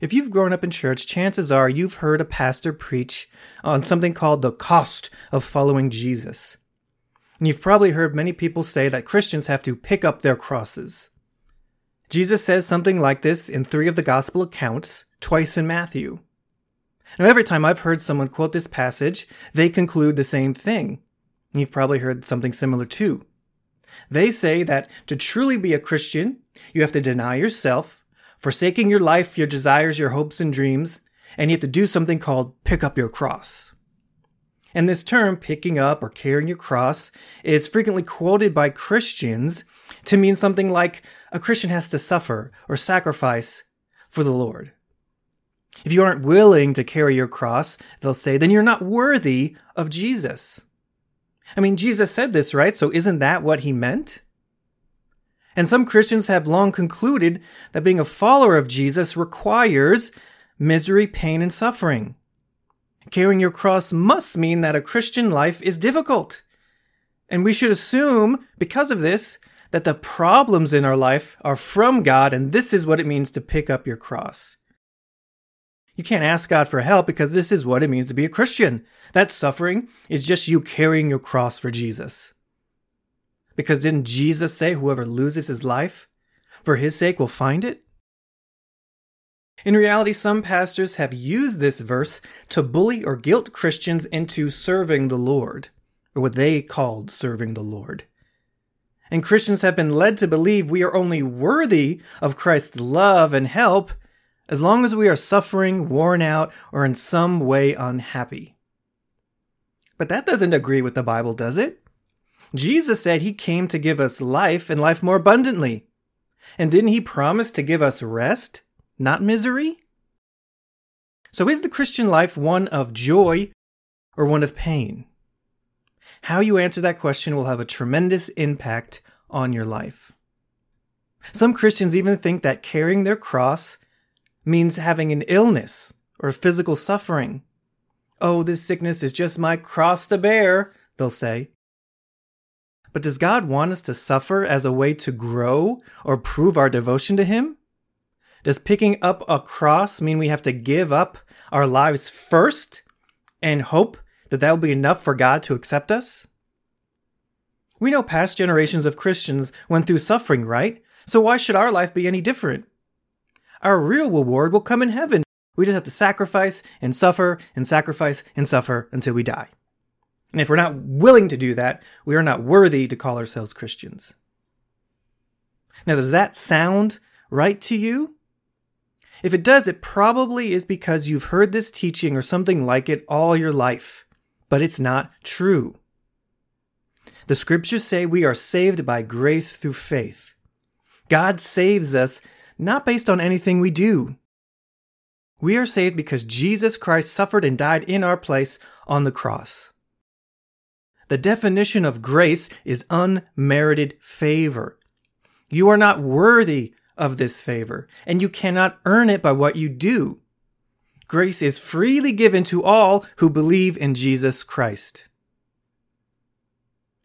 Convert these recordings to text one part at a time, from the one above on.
If you've grown up in church, chances are you've heard a pastor preach on something called the cost of following Jesus. And you've probably heard many people say that Christians have to pick up their crosses. Jesus says something like this in three of the gospel accounts, twice in Matthew. Now, every time I've heard someone quote this passage, they conclude the same thing. You've probably heard something similar too. They say that to truly be a Christian, you have to deny yourself, forsaking your life, your desires, your hopes, and dreams, and you have to do something called pick up your cross. And this term, picking up or carrying your cross, is frequently quoted by Christians to mean something like a Christian has to suffer or sacrifice for the Lord. If you aren't willing to carry your cross, they'll say, then you're not worthy of Jesus. I mean, Jesus said this, right? So isn't that what he meant? And some Christians have long concluded that being a follower of Jesus requires misery, pain, and suffering. Carrying your cross must mean that a Christian life is difficult. And we should assume, because of this, that the problems in our life are from God, and this is what it means to pick up your cross. You can't ask God for help because this is what it means to be a Christian. That suffering is just you carrying your cross for Jesus. Because didn't Jesus say, whoever loses his life for his sake will find it? In reality, some pastors have used this verse to bully or guilt Christians into serving the Lord, or what they called serving the Lord. And Christians have been led to believe we are only worthy of Christ's love and help as long as we are suffering, worn out, or in some way unhappy. But that doesn't agree with the Bible, does it? Jesus said he came to give us life and life more abundantly. And didn't he promise to give us rest, not misery? So is the Christian life one of joy or one of pain? How you answer that question will have a tremendous impact on your life. Some Christians even think that carrying their cross means having an illness or physical suffering. Oh, this sickness is just my cross to bear, they'll say. But does God want us to suffer as a way to grow or prove our devotion to Him? Does picking up a cross mean we have to give up our lives first and hope that that will be enough for God to accept us? We know past generations of Christians went through suffering, right? So why should our life be any different? Our real reward will come in heaven. We just have to sacrifice and suffer and sacrifice and suffer until we die. And if we're not willing to do that, we are not worthy to call ourselves Christians. Now, does that sound right to you? If it does, it probably is because you've heard this teaching or something like it all your life, but it's not true. The scriptures say we are saved by grace through faith. God saves us not based on anything we do. We are saved because Jesus Christ suffered and died in our place on the cross. The definition of grace is unmerited favor. You are not worthy of this favor, and you cannot earn it by what you do. Grace is freely given to all who believe in Jesus Christ.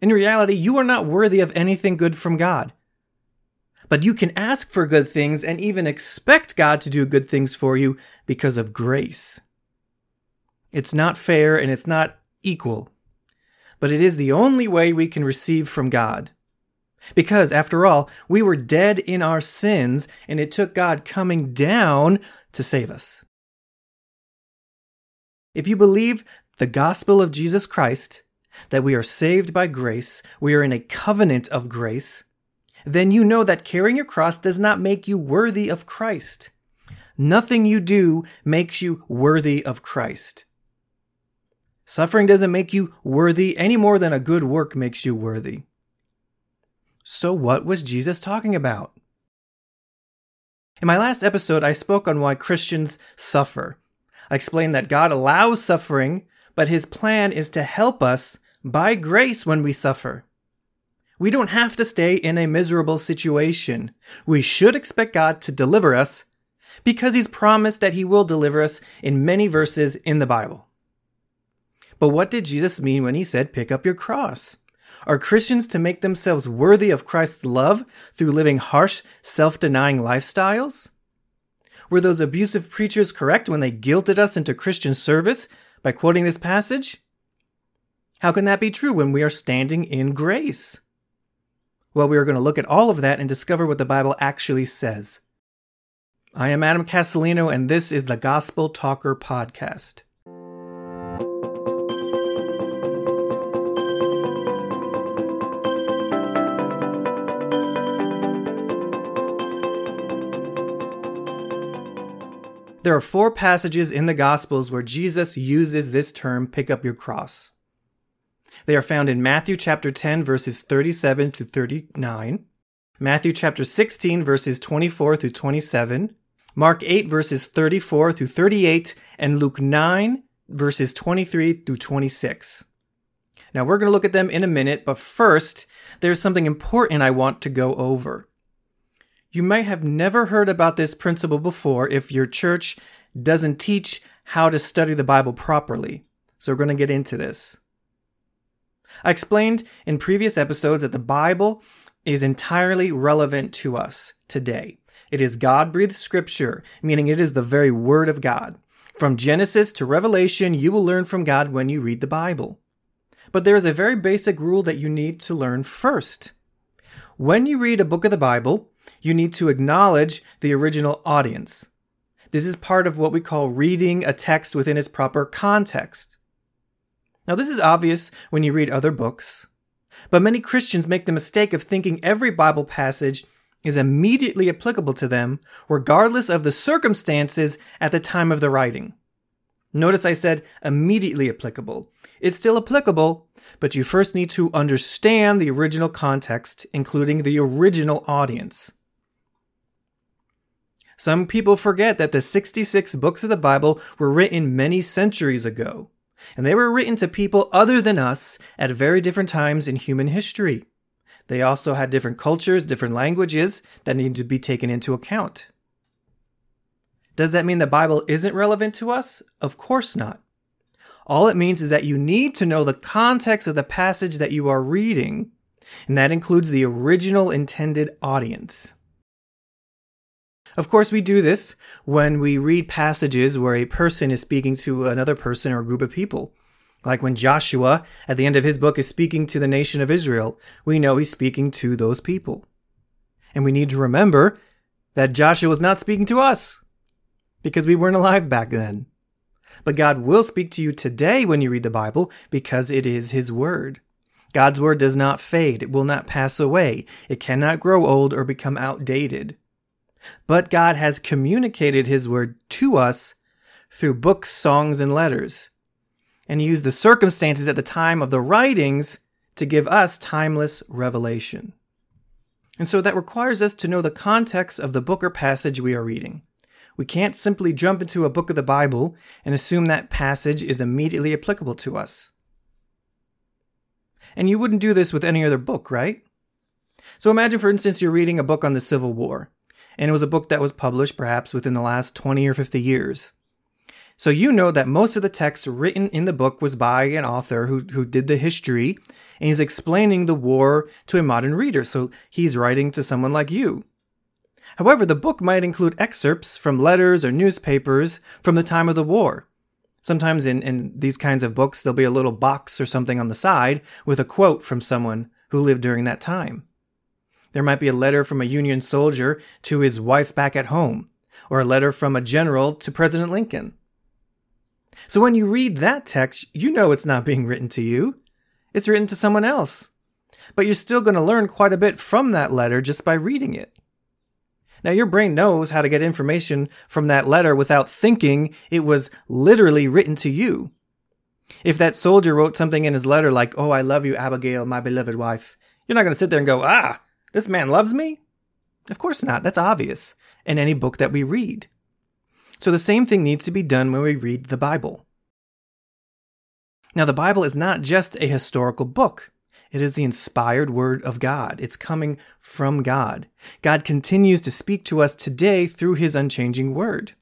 In reality, you are not worthy of anything good from God. But you can ask for good things and even expect God to do good things for you because of grace. It's not fair and it's not equal, but it is the only way we can receive from God. Because, after all, we were dead in our sins, and it took God coming down to save us. If you believe the gospel of Jesus Christ, that we are saved by grace, we are in a covenant of grace, then you know that carrying your cross does not make you worthy of Christ. Nothing you do makes you worthy of Christ. Suffering doesn't make you worthy any more than a good work makes you worthy. So, what was Jesus talking about? In my last episode, I spoke on why Christians suffer. I explained that God allows suffering, but his plan is to help us by grace when we suffer. We don't have to stay in a miserable situation. We should expect God to deliver us because He's promised that He will deliver us in many verses in the Bible. But what did Jesus mean when He said, pick up your cross? Are Christians to make themselves worthy of Christ's love through living harsh, self denying lifestyles? Were those abusive preachers correct when they guilted us into Christian service by quoting this passage? How can that be true when we are standing in grace? Well, we are going to look at all of that and discover what the Bible actually says. I am Adam Castellino, and this is the Gospel Talker Podcast. There are four passages in the Gospels where Jesus uses this term, pick up your cross. They are found in Matthew chapter 10, verses 37 through 39, Matthew chapter 16, verses 24 through 27, Mark 8, verses 34 through 38, and Luke 9, verses 23 through 26. Now, we're going to look at them in a minute, but first, there's something important I want to go over. You may have never heard about this principle before if your church doesn't teach how to study the Bible properly. So we're going to get into this. I explained in previous episodes that the Bible is entirely relevant to us today. It is God breathed scripture, meaning it is the very word of God. From Genesis to Revelation, you will learn from God when you read the Bible. But there is a very basic rule that you need to learn first. When you read a book of the Bible, you need to acknowledge the original audience. This is part of what we call reading a text within its proper context. Now, this is obvious when you read other books, but many Christians make the mistake of thinking every Bible passage is immediately applicable to them, regardless of the circumstances at the time of the writing. Notice I said immediately applicable. It's still applicable, but you first need to understand the original context, including the original audience. Some people forget that the 66 books of the Bible were written many centuries ago, and they were written to people other than us at very different times in human history. They also had different cultures, different languages that needed to be taken into account. Does that mean the Bible isn't relevant to us? Of course not. All it means is that you need to know the context of the passage that you are reading, and that includes the original intended audience. Of course, we do this when we read passages where a person is speaking to another person or group of people. Like when Joshua, at the end of his book, is speaking to the nation of Israel, we know he's speaking to those people. And we need to remember that Joshua was not speaking to us because we weren't alive back then. But God will speak to you today when you read the Bible because it is His Word. God's Word does not fade, it will not pass away, it cannot grow old or become outdated. But God has communicated His word to us through books, songs, and letters. And used the circumstances at the time of the writings to give us timeless revelation. And so that requires us to know the context of the book or passage we are reading. We can't simply jump into a book of the Bible and assume that passage is immediately applicable to us. And you wouldn't do this with any other book, right? So imagine, for instance, you're reading a book on the Civil War and it was a book that was published perhaps within the last 20 or 50 years. So you know that most of the text written in the book was by an author who, who did the history and he's explaining the war to a modern reader. So he's writing to someone like you. However, the book might include excerpts from letters or newspapers from the time of the war. Sometimes in, in these kinds of books, there'll be a little box or something on the side with a quote from someone who lived during that time. There might be a letter from a Union soldier to his wife back at home, or a letter from a general to President Lincoln. So when you read that text, you know it's not being written to you. It's written to someone else. But you're still going to learn quite a bit from that letter just by reading it. Now, your brain knows how to get information from that letter without thinking it was literally written to you. If that soldier wrote something in his letter like, Oh, I love you, Abigail, my beloved wife, you're not going to sit there and go, Ah, this man loves me? Of course not. That's obvious in any book that we read. So the same thing needs to be done when we read the Bible. Now, the Bible is not just a historical book. It is the inspired word of God. It's coming from God. God continues to speak to us today through his unchanging word.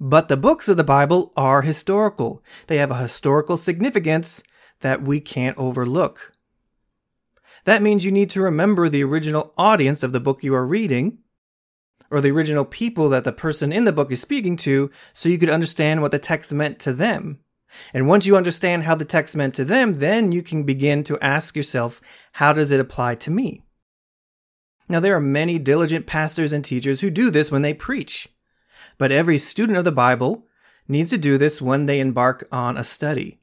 But the books of the Bible are historical. They have a historical significance that we can't overlook. That means you need to remember the original audience of the book you are reading, or the original people that the person in the book is speaking to so you could understand what the text meant to them. And once you understand how the text meant to them, then you can begin to ask yourself, how does it apply to me? Now, there are many diligent pastors and teachers who do this when they preach. But every student of the Bible needs to do this when they embark on a study.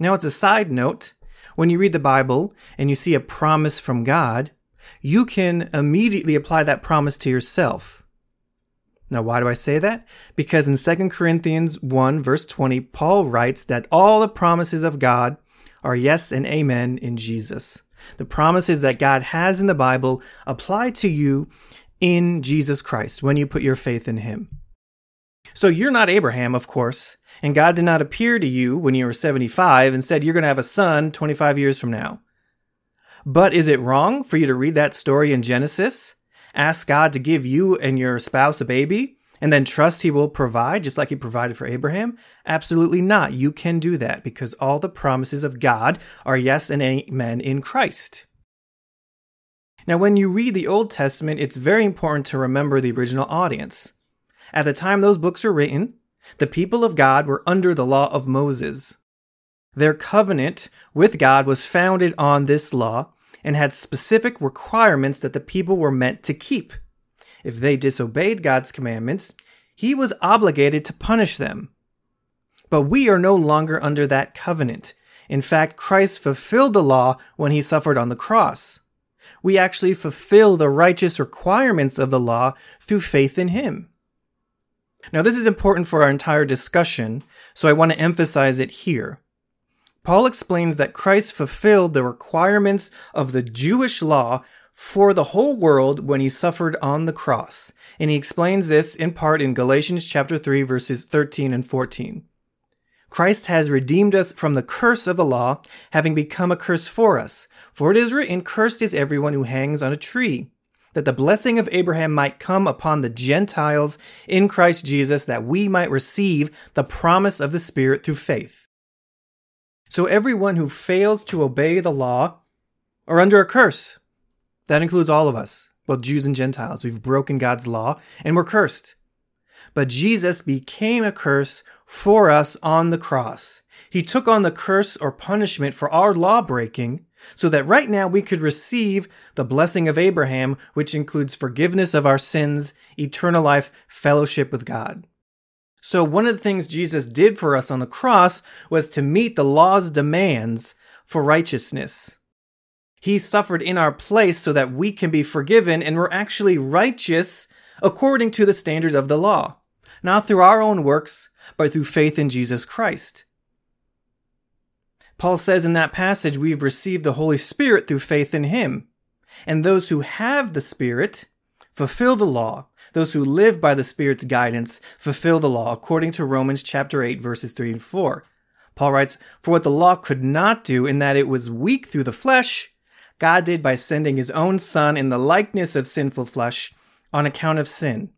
Now, it's a side note when you read the Bible and you see a promise from God, you can immediately apply that promise to yourself. Now, why do I say that? Because in 2 Corinthians 1, verse 20, Paul writes that all the promises of God are yes and amen in Jesus. The promises that God has in the Bible apply to you in Jesus Christ when you put your faith in Him. So you're not Abraham, of course, and God did not appear to you when you were 75 and said you're going to have a son 25 years from now. But is it wrong for you to read that story in Genesis, ask God to give you and your spouse a baby, and then trust he will provide just like he provided for Abraham? Absolutely not. You can do that because all the promises of God are yes and amen in Christ. Now, when you read the Old Testament, it's very important to remember the original audience. At the time those books were written, the people of God were under the law of Moses. Their covenant with God was founded on this law and had specific requirements that the people were meant to keep. If they disobeyed God's commandments, he was obligated to punish them. But we are no longer under that covenant. In fact, Christ fulfilled the law when he suffered on the cross. We actually fulfill the righteous requirements of the law through faith in him. Now, this is important for our entire discussion, so I want to emphasize it here. Paul explains that Christ fulfilled the requirements of the Jewish law for the whole world when he suffered on the cross. And he explains this in part in Galatians chapter 3 verses 13 and 14. Christ has redeemed us from the curse of the law, having become a curse for us. For it is written, Cursed is everyone who hangs on a tree, that the blessing of Abraham might come upon the Gentiles in Christ Jesus, that we might receive the promise of the Spirit through faith. So everyone who fails to obey the law are under a curse. That includes all of us, both Jews and Gentiles. We've broken God's law and we're cursed. But Jesus became a curse for us on the cross. He took on the curse or punishment for our law breaking so that right now we could receive the blessing of Abraham, which includes forgiveness of our sins, eternal life, fellowship with God. So, one of the things Jesus did for us on the cross was to meet the law's demands for righteousness. He suffered in our place so that we can be forgiven and we're actually righteous according to the standards of the law, not through our own works, but through faith in Jesus Christ. Paul says in that passage, we've received the Holy Spirit through faith in Him. And those who have the Spirit fulfill the law. Those who live by the Spirit's guidance fulfill the law, according to Romans chapter 8, verses 3 and 4. Paul writes, For what the law could not do, in that it was weak through the flesh, God did by sending his own Son in the likeness of sinful flesh on account of sin.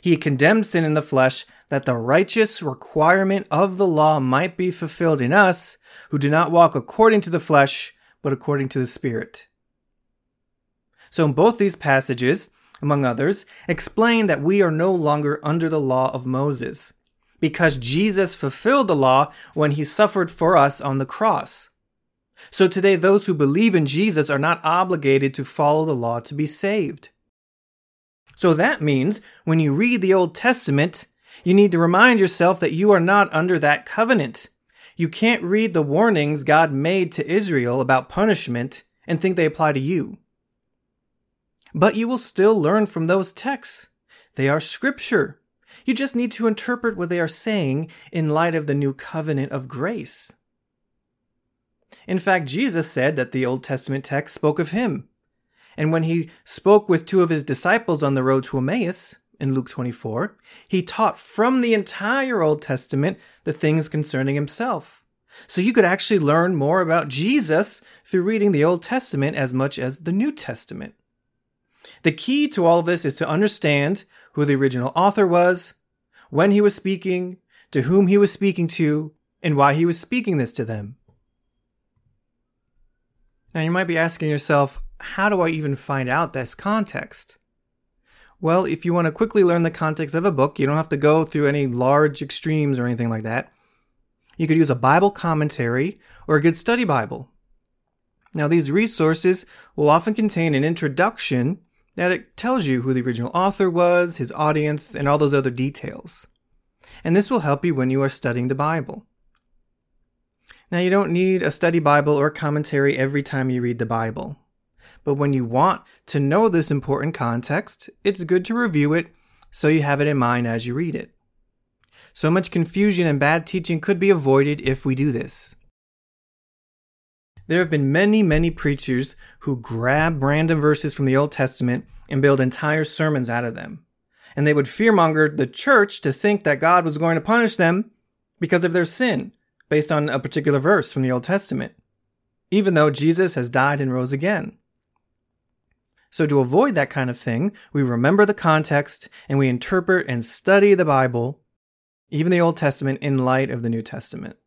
He condemned sin in the flesh that the righteous requirement of the law might be fulfilled in us who do not walk according to the flesh, but according to the Spirit. So, in both these passages, among others, explain that we are no longer under the law of Moses, because Jesus fulfilled the law when he suffered for us on the cross. So today, those who believe in Jesus are not obligated to follow the law to be saved. So that means when you read the Old Testament, you need to remind yourself that you are not under that covenant. You can't read the warnings God made to Israel about punishment and think they apply to you. But you will still learn from those texts. They are scripture. You just need to interpret what they are saying in light of the new covenant of grace. In fact, Jesus said that the Old Testament text spoke of him. And when he spoke with two of his disciples on the road to Emmaus in Luke 24, he taught from the entire Old Testament the things concerning himself. So you could actually learn more about Jesus through reading the Old Testament as much as the New Testament. The key to all of this is to understand who the original author was, when he was speaking, to whom he was speaking to, and why he was speaking this to them. Now, you might be asking yourself, how do I even find out this context? Well, if you want to quickly learn the context of a book, you don't have to go through any large extremes or anything like that. You could use a Bible commentary or a good study Bible. Now, these resources will often contain an introduction that it tells you who the original author was, his audience, and all those other details. And this will help you when you are studying the Bible. Now, you don't need a study Bible or commentary every time you read the Bible. But when you want to know this important context, it's good to review it so you have it in mind as you read it. So much confusion and bad teaching could be avoided if we do this. There have been many, many preachers who grab random verses from the Old Testament and build entire sermons out of them. And they would fearmonger the church to think that God was going to punish them because of their sin, based on a particular verse from the Old Testament, even though Jesus has died and rose again. So, to avoid that kind of thing, we remember the context and we interpret and study the Bible, even the Old Testament, in light of the New Testament.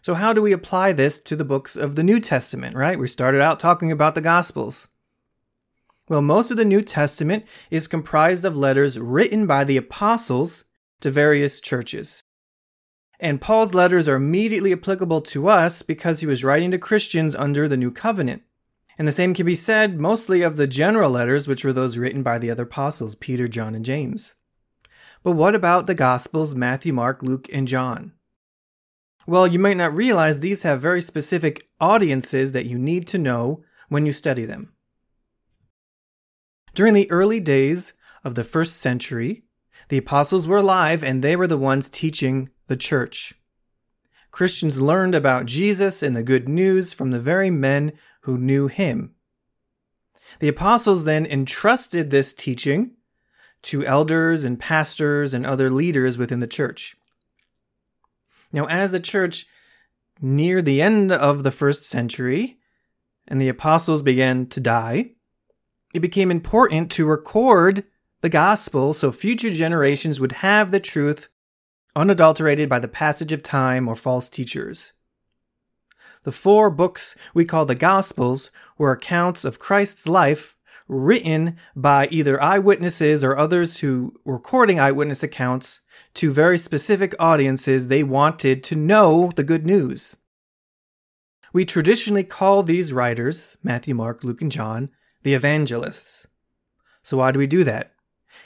So, how do we apply this to the books of the New Testament, right? We started out talking about the Gospels. Well, most of the New Testament is comprised of letters written by the apostles to various churches. And Paul's letters are immediately applicable to us because he was writing to Christians under the New Covenant. And the same can be said mostly of the general letters, which were those written by the other apostles, Peter, John, and James. But what about the Gospels, Matthew, Mark, Luke, and John? Well, you might not realize these have very specific audiences that you need to know when you study them. During the early days of the first century, the apostles were alive and they were the ones teaching the church. Christians learned about Jesus and the good news from the very men who knew him. The apostles then entrusted this teaching to elders and pastors and other leaders within the church. Now, as the church near the end of the first century and the apostles began to die, it became important to record the gospel so future generations would have the truth unadulterated by the passage of time or false teachers. The four books we call the Gospels were accounts of Christ's life written by either eyewitnesses or others who were recording eyewitness accounts to very specific audiences they wanted to know the good news. We traditionally call these writers, Matthew, Mark, Luke, and John, the evangelists. So why do we do that?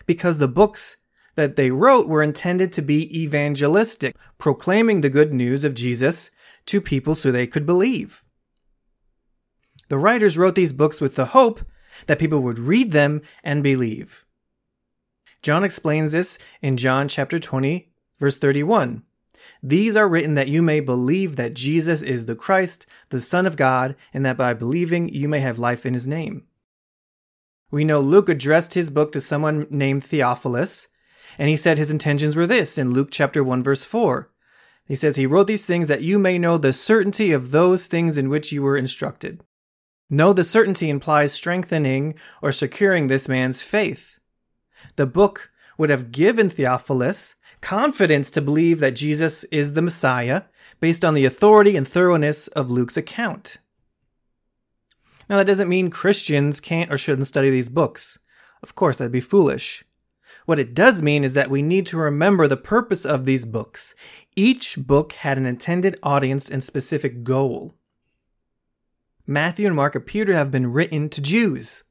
Because the books that they wrote were intended to be evangelistic, proclaiming the good news of Jesus to people so they could believe. The writers wrote these books with the hope that people would read them and believe. John explains this in John chapter 20, verse 31. These are written that you may believe that Jesus is the Christ, the Son of God, and that by believing you may have life in his name. We know Luke addressed his book to someone named Theophilus, and he said his intentions were this in Luke chapter 1 verse 4. He says he wrote these things that you may know the certainty of those things in which you were instructed. No, the certainty implies strengthening or securing this man's faith. The book would have given Theophilus confidence to believe that Jesus is the Messiah based on the authority and thoroughness of Luke's account. Now, that doesn't mean Christians can't or shouldn't study these books. Of course, that'd be foolish. What it does mean is that we need to remember the purpose of these books. Each book had an intended audience and specific goal. Matthew and Mark appear to have been written to Jews.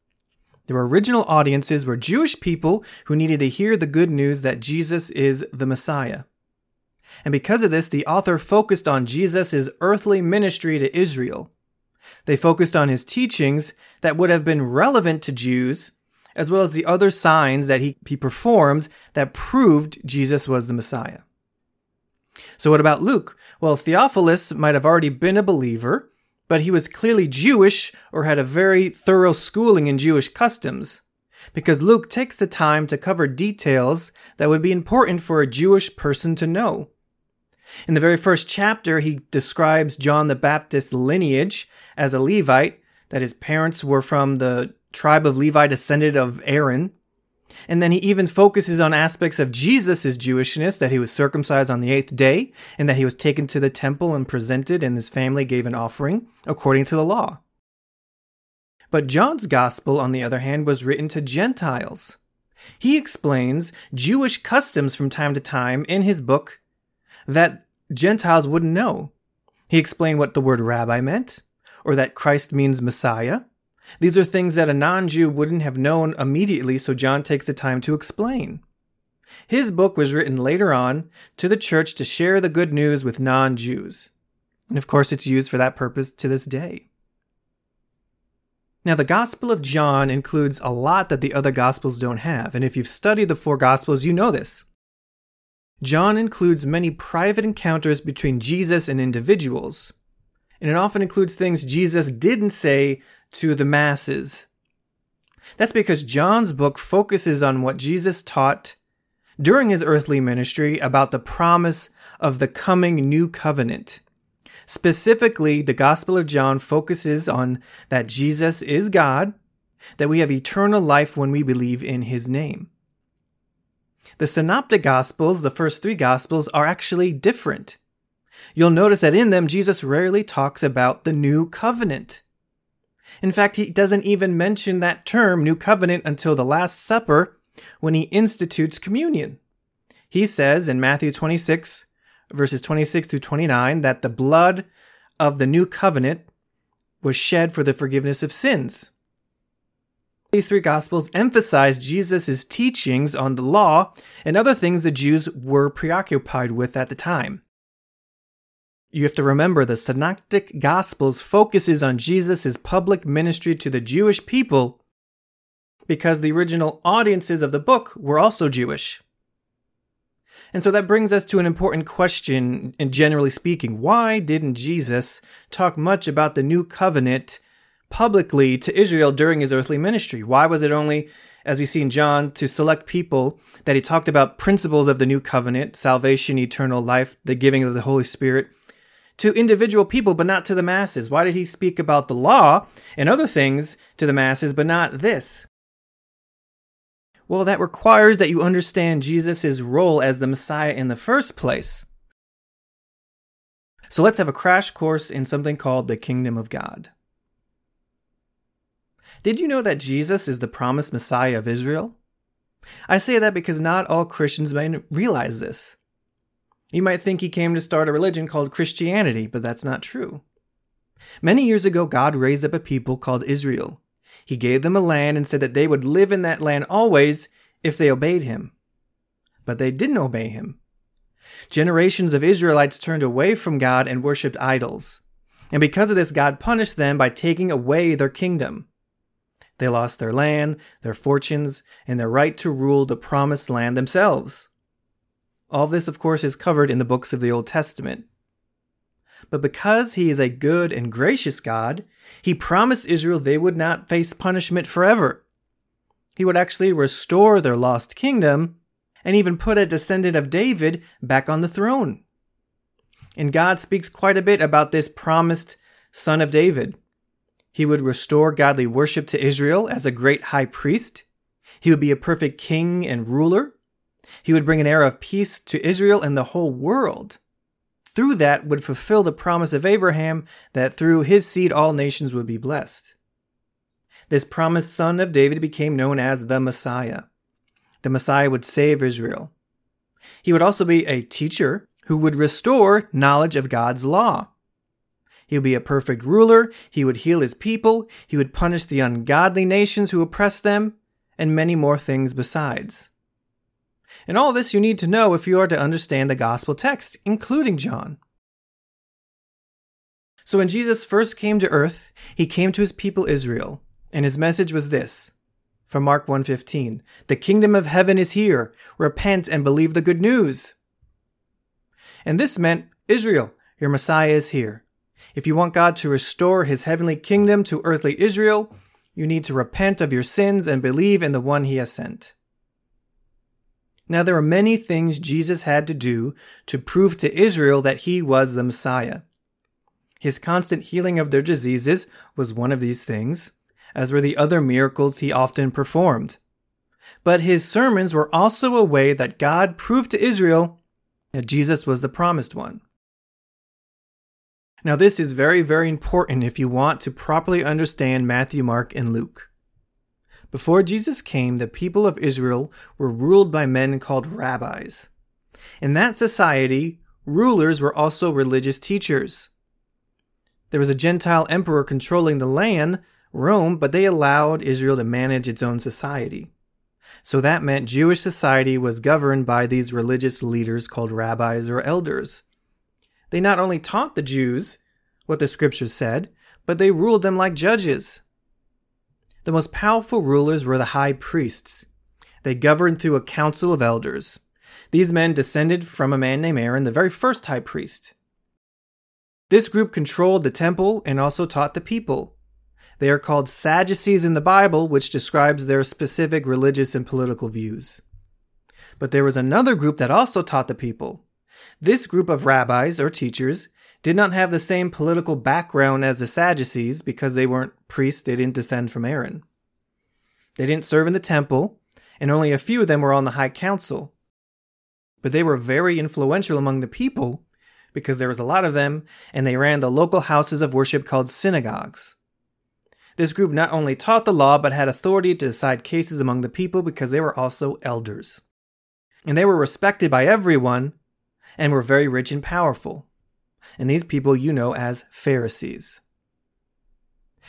Their original audiences were Jewish people who needed to hear the good news that Jesus is the Messiah. And because of this, the author focused on Jesus' earthly ministry to Israel. They focused on his teachings that would have been relevant to Jews, as well as the other signs that he, he performed that proved Jesus was the Messiah. So, what about Luke? Well, Theophilus might have already been a believer, but he was clearly Jewish or had a very thorough schooling in Jewish customs, because Luke takes the time to cover details that would be important for a Jewish person to know. In the very first chapter, he describes John the Baptist's lineage as a Levite, that his parents were from the tribe of Levi, descended of Aaron. And then he even focuses on aspects of Jesus' Jewishness, that he was circumcised on the eighth day, and that he was taken to the temple and presented, and his family gave an offering according to the law. But John's gospel, on the other hand, was written to Gentiles. He explains Jewish customs from time to time in his book that Gentiles wouldn't know. He explained what the word rabbi meant, or that Christ means Messiah. These are things that a non Jew wouldn't have known immediately, so John takes the time to explain. His book was written later on to the church to share the good news with non Jews. And of course, it's used for that purpose to this day. Now, the Gospel of John includes a lot that the other Gospels don't have, and if you've studied the four Gospels, you know this. John includes many private encounters between Jesus and individuals, and it often includes things Jesus didn't say to the masses. That's because John's book focuses on what Jesus taught during his earthly ministry about the promise of the coming new covenant. Specifically, the Gospel of John focuses on that Jesus is God, that we have eternal life when we believe in his name. The Synoptic Gospels, the first three Gospels, are actually different. You'll notice that in them, Jesus rarely talks about the new covenant. In fact, he doesn't even mention that term, new covenant, until the Last Supper when he institutes communion. He says in Matthew 26, verses 26 through 29, that the blood of the new covenant was shed for the forgiveness of sins. These three gospels emphasize Jesus' teachings on the law and other things the Jews were preoccupied with at the time. You have to remember the Synoptic Gospels focuses on Jesus' public ministry to the Jewish people because the original audiences of the book were also Jewish. And so that brings us to an important question, and generally speaking, why didn't Jesus talk much about the new covenant publicly to Israel during his earthly ministry? Why was it only, as we see in John, to select people that he talked about principles of the new covenant, salvation, eternal life, the giving of the Holy Spirit? To individual people, but not to the masses. Why did he speak about the law and other things to the masses, but not this? Well, that requires that you understand Jesus' role as the Messiah in the first place. So let's have a crash course in something called the Kingdom of God. Did you know that Jesus is the promised Messiah of Israel? I say that because not all Christians may realize this. You might think he came to start a religion called Christianity, but that's not true. Many years ago, God raised up a people called Israel. He gave them a land and said that they would live in that land always if they obeyed him. But they didn't obey him. Generations of Israelites turned away from God and worshipped idols. And because of this, God punished them by taking away their kingdom. They lost their land, their fortunes, and their right to rule the promised land themselves. All this, of course, is covered in the books of the Old Testament. But because he is a good and gracious God, he promised Israel they would not face punishment forever. He would actually restore their lost kingdom and even put a descendant of David back on the throne. And God speaks quite a bit about this promised son of David. He would restore godly worship to Israel as a great high priest. He would be a perfect king and ruler. He would bring an era of peace to Israel and the whole world through that would fulfill the promise of Abraham that through his seed all nations would be blessed. This promised son of David became known as the Messiah. The Messiah would save Israel. He would also be a teacher who would restore knowledge of God's law. He would be a perfect ruler, he would heal his people, he would punish the ungodly nations who oppressed them, and many more things besides. And all this you need to know if you are to understand the gospel text, including John. So when Jesus first came to earth, he came to his people Israel, and his message was this from Mark 1:15, "The kingdom of heaven is here. Repent and believe the good news." And this meant, Israel, your Messiah is here. If you want God to restore his heavenly kingdom to earthly Israel, you need to repent of your sins and believe in the one he has sent. Now, there were many things Jesus had to do to prove to Israel that he was the Messiah. His constant healing of their diseases was one of these things, as were the other miracles he often performed. But his sermons were also a way that God proved to Israel that Jesus was the promised one. Now, this is very, very important if you want to properly understand Matthew, Mark, and Luke. Before Jesus came, the people of Israel were ruled by men called rabbis. In that society, rulers were also religious teachers. There was a Gentile emperor controlling the land, Rome, but they allowed Israel to manage its own society. So that meant Jewish society was governed by these religious leaders called rabbis or elders. They not only taught the Jews what the scriptures said, but they ruled them like judges. The most powerful rulers were the high priests. They governed through a council of elders. These men descended from a man named Aaron, the very first high priest. This group controlled the temple and also taught the people. They are called Sadducees in the Bible, which describes their specific religious and political views. But there was another group that also taught the people. This group of rabbis or teachers did not have the same political background as the Sadducees because they weren't priests, they didn't descend from Aaron. They didn't serve in the temple, and only a few of them were on the high council. But they were very influential among the people because there was a lot of them, and they ran the local houses of worship called synagogues. This group not only taught the law, but had authority to decide cases among the people because they were also elders. And they were respected by everyone and were very rich and powerful and these people you know as Pharisees.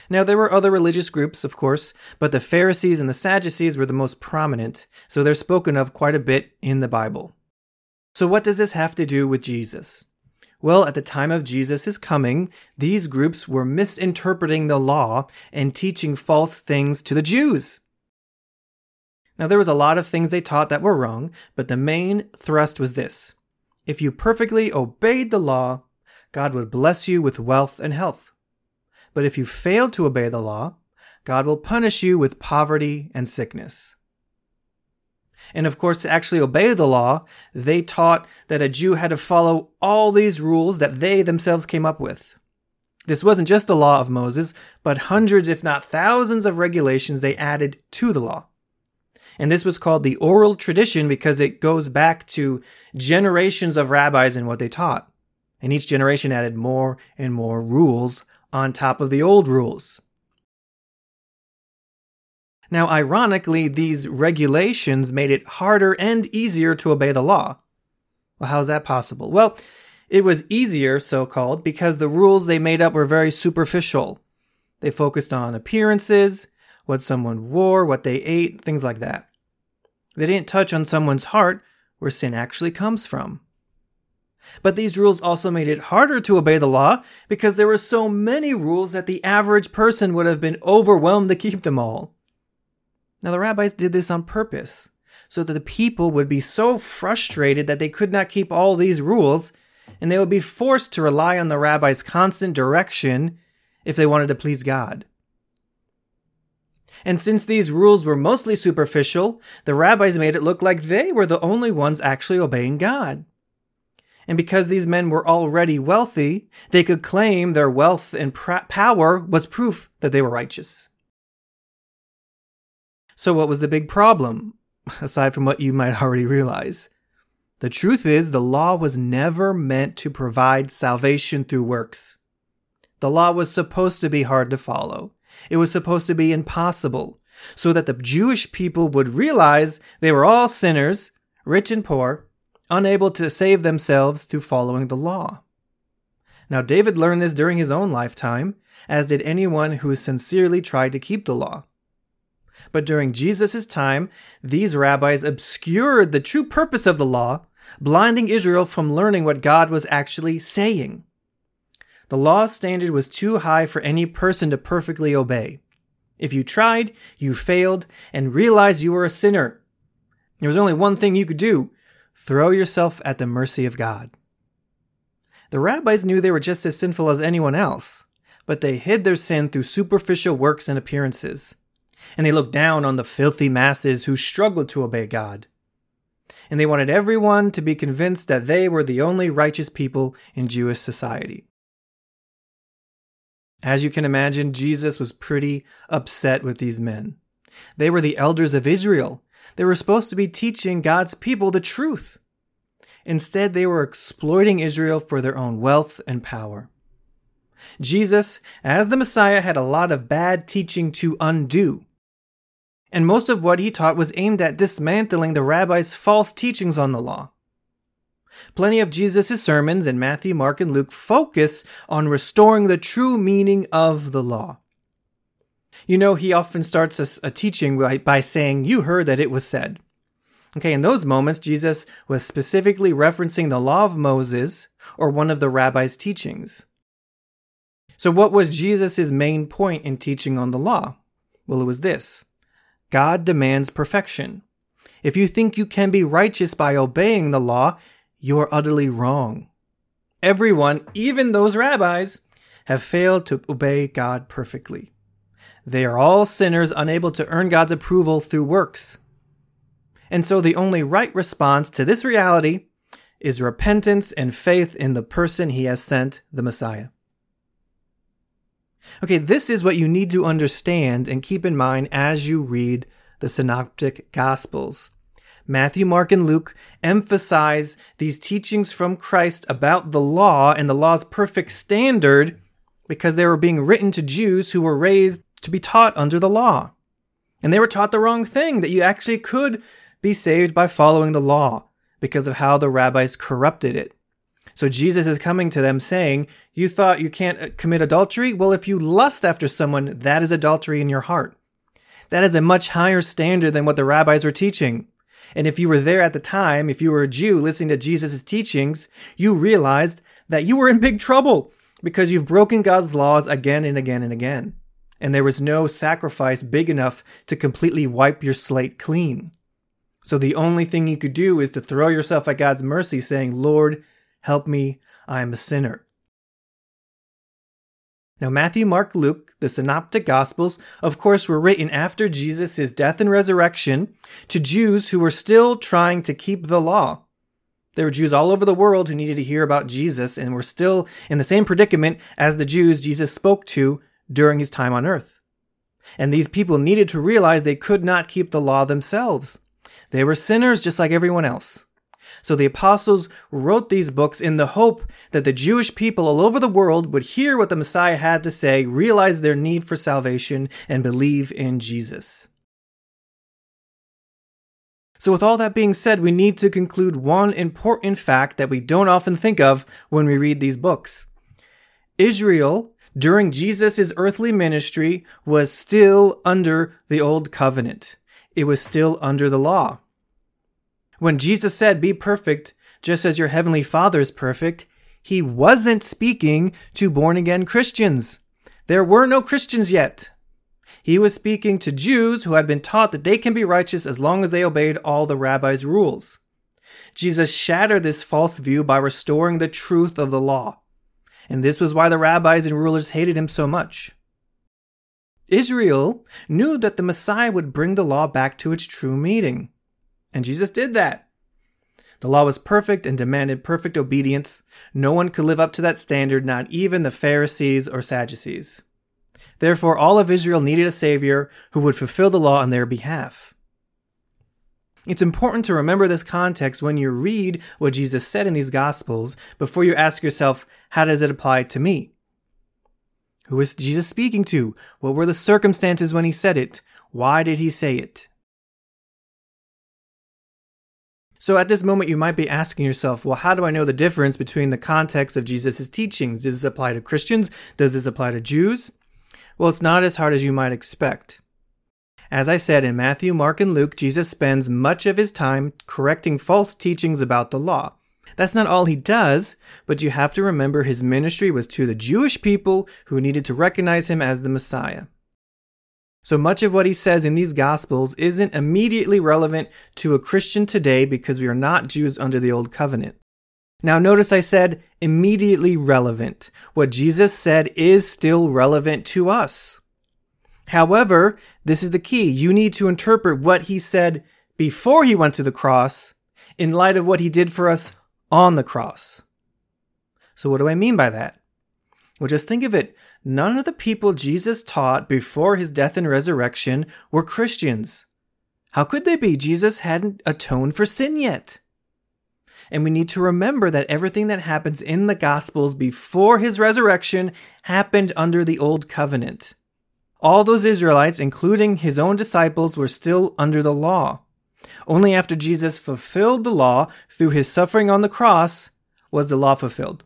Now, there were other religious groups, of course, but the Pharisees and the Sadducees were the most prominent, so they're spoken of quite a bit in the Bible. So, what does this have to do with Jesus? Well, at the time of Jesus' coming, these groups were misinterpreting the law and teaching false things to the Jews. Now, there was a lot of things they taught that were wrong, but the main thrust was this if you perfectly obeyed the law, God would bless you with wealth and health. But if you fail to obey the law, God will punish you with poverty and sickness. And of course, to actually obey the law, they taught that a Jew had to follow all these rules that they themselves came up with. This wasn't just the law of Moses, but hundreds, if not thousands, of regulations they added to the law. And this was called the oral tradition because it goes back to generations of rabbis and what they taught and each generation added more and more rules on top of the old rules. Now, ironically, these regulations made it harder and easier to obey the law. Well, how is that possible? Well, it was easier, so called, because the rules they made up were very superficial. They focused on appearances, what someone wore, what they ate, things like that. They didn't touch on someone's heart, where sin actually comes from. But these rules also made it harder to obey the law because there were so many rules that the average person would have been overwhelmed to keep them all. Now, the rabbis did this on purpose so that the people would be so frustrated that they could not keep all these rules and they would be forced to rely on the rabbi's constant direction if they wanted to please God. And since these rules were mostly superficial, the rabbis made it look like they were the only ones actually obeying God. And because these men were already wealthy, they could claim their wealth and power was proof that they were righteous. So, what was the big problem, aside from what you might already realize? The truth is, the law was never meant to provide salvation through works. The law was supposed to be hard to follow. It was supposed to be impossible, so that the Jewish people would realize they were all sinners, rich and poor, unable to save themselves through following the law. Now, David learned this during his own lifetime, as did anyone who sincerely tried to keep the law. But during Jesus' time, these rabbis obscured the true purpose of the law, blinding Israel from learning what God was actually saying. The law standard was too high for any person to perfectly obey. If you tried, you failed, and realized you were a sinner. There was only one thing you could do Throw yourself at the mercy of God. The rabbis knew they were just as sinful as anyone else, but they hid their sin through superficial works and appearances. And they looked down on the filthy masses who struggled to obey God. And they wanted everyone to be convinced that they were the only righteous people in Jewish society. As you can imagine, Jesus was pretty upset with these men. They were the elders of Israel, they were supposed to be teaching God's people the truth. Instead, they were exploiting Israel for their own wealth and power. Jesus, as the Messiah, had a lot of bad teaching to undo. And most of what he taught was aimed at dismantling the rabbis' false teachings on the law. Plenty of Jesus' sermons in Matthew, Mark, and Luke focus on restoring the true meaning of the law. You know, he often starts a, a teaching by, by saying, You heard that it was said. Okay, in those moments, Jesus was specifically referencing the law of Moses or one of the rabbi's teachings. So, what was Jesus' main point in teaching on the law? Well, it was this God demands perfection. If you think you can be righteous by obeying the law, you are utterly wrong. Everyone, even those rabbis, have failed to obey God perfectly. They are all sinners unable to earn God's approval through works. And so the only right response to this reality is repentance and faith in the person he has sent, the Messiah. Okay, this is what you need to understand and keep in mind as you read the Synoptic Gospels. Matthew, Mark, and Luke emphasize these teachings from Christ about the law and the law's perfect standard because they were being written to Jews who were raised to be taught under the law. And they were taught the wrong thing that you actually could be saved by following the law because of how the rabbis corrupted it. So Jesus is coming to them saying, You thought you can't uh, commit adultery? Well, if you lust after someone, that is adultery in your heart. That is a much higher standard than what the rabbis were teaching. And if you were there at the time, if you were a Jew listening to Jesus' teachings, you realized that you were in big trouble because you've broken God's laws again and again and again. And there was no sacrifice big enough to completely wipe your slate clean. So the only thing you could do is to throw yourself at God's mercy, saying, Lord, help me, I am a sinner. Now, Matthew, Mark, Luke, the Synoptic Gospels, of course, were written after Jesus' death and resurrection to Jews who were still trying to keep the law. There were Jews all over the world who needed to hear about Jesus and were still in the same predicament as the Jews Jesus spoke to during his time on earth. And these people needed to realize they could not keep the law themselves. They were sinners just like everyone else. So the apostles wrote these books in the hope that the Jewish people all over the world would hear what the Messiah had to say, realize their need for salvation, and believe in Jesus. So, with all that being said, we need to conclude one important fact that we don't often think of when we read these books. Israel, during Jesus' earthly ministry, was still under the old covenant it was still under the law. When Jesus said, Be perfect, just as your heavenly Father is perfect, he wasn't speaking to born again Christians. There were no Christians yet. He was speaking to Jews who had been taught that they can be righteous as long as they obeyed all the rabbis' rules. Jesus shattered this false view by restoring the truth of the law. And this was why the rabbis and rulers hated him so much. Israel knew that the Messiah would bring the law back to its true meaning. And Jesus did that. The law was perfect and demanded perfect obedience. No one could live up to that standard, not even the Pharisees or Sadducees. Therefore, all of Israel needed a Savior who would fulfill the law on their behalf. It's important to remember this context when you read what Jesus said in these Gospels before you ask yourself, how does it apply to me? Who was Jesus speaking to? What were the circumstances when he said it? Why did he say it? So at this moment, you might be asking yourself, well, how do I know the difference between the context of Jesus' teachings? Does this apply to Christians? Does this apply to Jews? Well, it's not as hard as you might expect. As I said in Matthew, Mark, and Luke, Jesus spends much of his time correcting false teachings about the law. That's not all he does, but you have to remember his ministry was to the Jewish people who needed to recognize him as the Messiah. So much of what he says in these Gospels isn't immediately relevant to a Christian today because we are not Jews under the Old Covenant. Now, notice I said immediately relevant. What Jesus said is still relevant to us. However, this is the key. You need to interpret what he said before he went to the cross in light of what he did for us on the cross. So, what do I mean by that? Well, just think of it. None of the people Jesus taught before his death and resurrection were Christians. How could they be? Jesus hadn't atoned for sin yet. And we need to remember that everything that happens in the Gospels before his resurrection happened under the Old Covenant. All those Israelites, including his own disciples, were still under the law. Only after Jesus fulfilled the law through his suffering on the cross was the law fulfilled.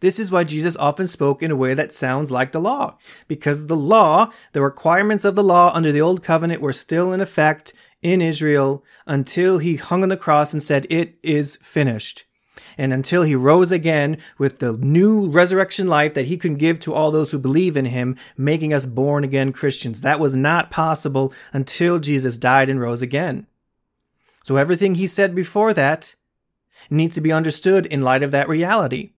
This is why Jesus often spoke in a way that sounds like the law, because the law, the requirements of the law under the old covenant were still in effect in Israel until he hung on the cross and said, It is finished. And until he rose again with the new resurrection life that he can give to all those who believe in him, making us born again Christians. That was not possible until Jesus died and rose again. So everything he said before that needs to be understood in light of that reality.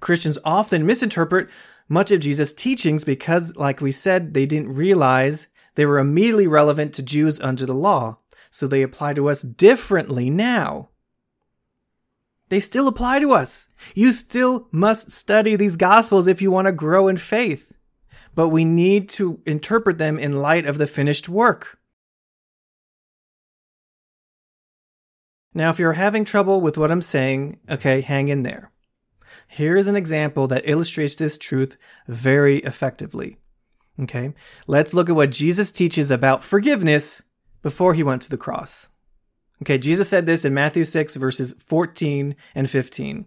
Christians often misinterpret much of Jesus' teachings because, like we said, they didn't realize they were immediately relevant to Jews under the law, so they apply to us differently now. They still apply to us. You still must study these Gospels if you want to grow in faith, but we need to interpret them in light of the finished work. Now, if you're having trouble with what I'm saying, okay, hang in there. Here is an example that illustrates this truth very effectively. Okay, let's look at what Jesus teaches about forgiveness before he went to the cross. Okay, Jesus said this in Matthew 6, verses 14 and 15.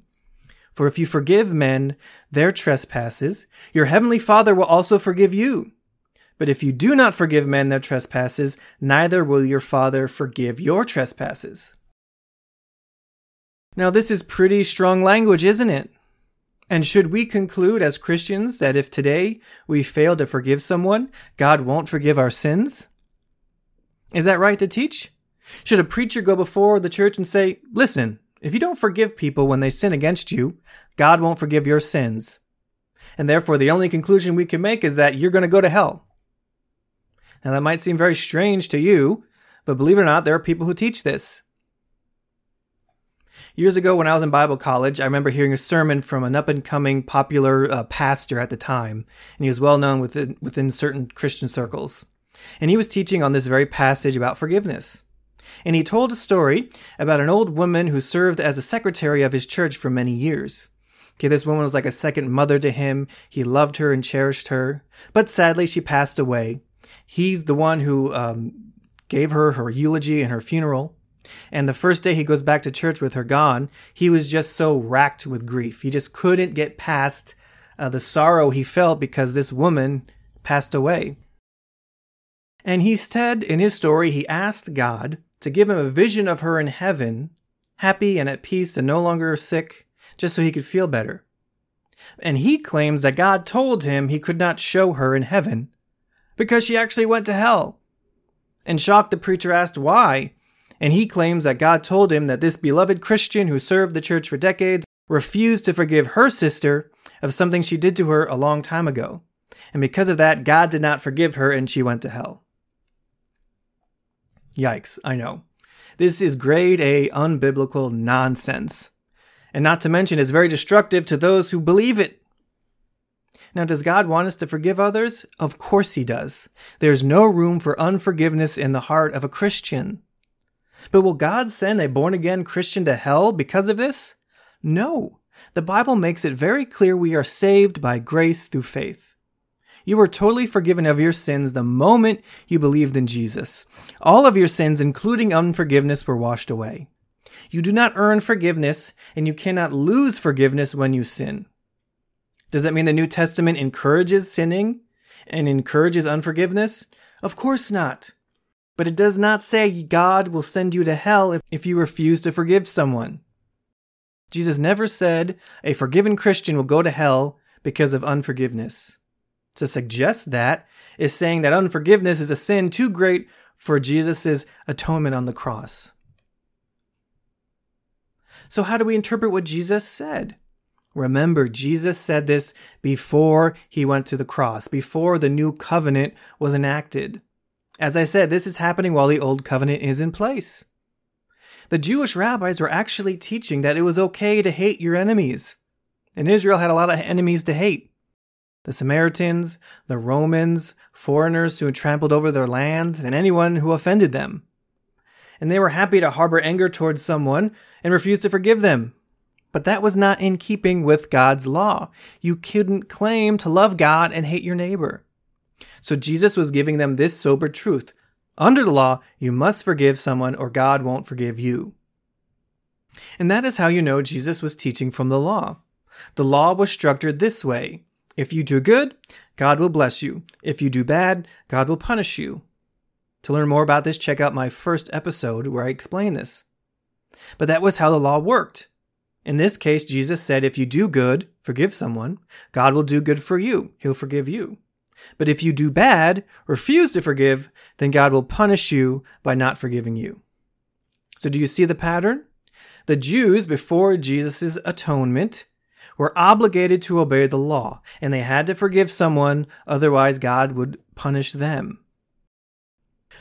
For if you forgive men their trespasses, your heavenly Father will also forgive you. But if you do not forgive men their trespasses, neither will your Father forgive your trespasses. Now, this is pretty strong language, isn't it? And should we conclude as Christians that if today we fail to forgive someone, God won't forgive our sins? Is that right to teach? Should a preacher go before the church and say, Listen, if you don't forgive people when they sin against you, God won't forgive your sins. And therefore, the only conclusion we can make is that you're going to go to hell. Now, that might seem very strange to you, but believe it or not, there are people who teach this. Years ago, when I was in Bible college, I remember hearing a sermon from an up and coming popular uh, pastor at the time, and he was well known within, within certain Christian circles. And he was teaching on this very passage about forgiveness. And he told a story about an old woman who served as a secretary of his church for many years. Okay, this woman was like a second mother to him. He loved her and cherished her. But sadly, she passed away. He's the one who um, gave her her eulogy and her funeral. And the first day he goes back to church with her gone, he was just so racked with grief. He just couldn't get past uh, the sorrow he felt because this woman passed away. And he said in his story, he asked God to give him a vision of her in heaven, happy and at peace and no longer sick, just so he could feel better. And he claims that God told him he could not show her in heaven because she actually went to hell. And shocked, the preacher asked why, and he claims that God told him that this beloved Christian who served the church for decades refused to forgive her sister of something she did to her a long time ago. And because of that, God did not forgive her and she went to hell. Yikes, I know. This is grade A unbiblical nonsense. And not to mention, is very destructive to those who believe it. Now, does God want us to forgive others? Of course He does. There's no room for unforgiveness in the heart of a Christian. But will God send a born again Christian to hell because of this? No. The Bible makes it very clear we are saved by grace through faith. You were totally forgiven of your sins the moment you believed in Jesus. All of your sins, including unforgiveness, were washed away. You do not earn forgiveness, and you cannot lose forgiveness when you sin. Does that mean the New Testament encourages sinning and encourages unforgiveness? Of course not. But it does not say God will send you to hell if, if you refuse to forgive someone. Jesus never said a forgiven Christian will go to hell because of unforgiveness. To suggest that is saying that unforgiveness is a sin too great for Jesus' atonement on the cross. So, how do we interpret what Jesus said? Remember, Jesus said this before he went to the cross, before the new covenant was enacted. As I said, this is happening while the Old Covenant is in place. The Jewish rabbis were actually teaching that it was okay to hate your enemies. And Israel had a lot of enemies to hate the Samaritans, the Romans, foreigners who had trampled over their lands, and anyone who offended them. and they were happy to harbor anger towards someone and refuse to forgive them. But that was not in keeping with God's law. You couldn't claim to love God and hate your neighbor. So Jesus was giving them this sober truth. Under the law, you must forgive someone or God won't forgive you. And that is how you know Jesus was teaching from the law. The law was structured this way if you do good, God will bless you. If you do bad, God will punish you. To learn more about this, check out my first episode where I explain this. But that was how the law worked. In this case, Jesus said, if you do good, forgive someone, God will do good for you. He'll forgive you. But if you do bad, refuse to forgive, then God will punish you by not forgiving you. So do you see the pattern? The Jews, before Jesus' atonement, were obligated to obey the law, and they had to forgive someone, otherwise, God would punish them.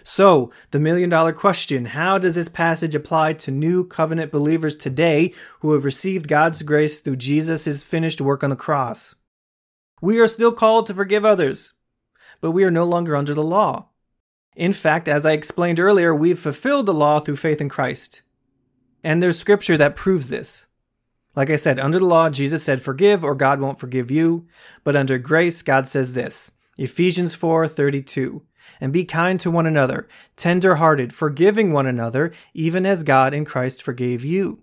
So, the million dollar question how does this passage apply to new covenant believers today who have received God's grace through Jesus' finished work on the cross? We are still called to forgive others, but we are no longer under the law. In fact, as I explained earlier, we've fulfilled the law through faith in Christ. And there's scripture that proves this. Like I said, under the law, Jesus said, Forgive or God won't forgive you. But under grace, God says this Ephesians 4 32. And be kind to one another, tender hearted, forgiving one another, even as God in Christ forgave you.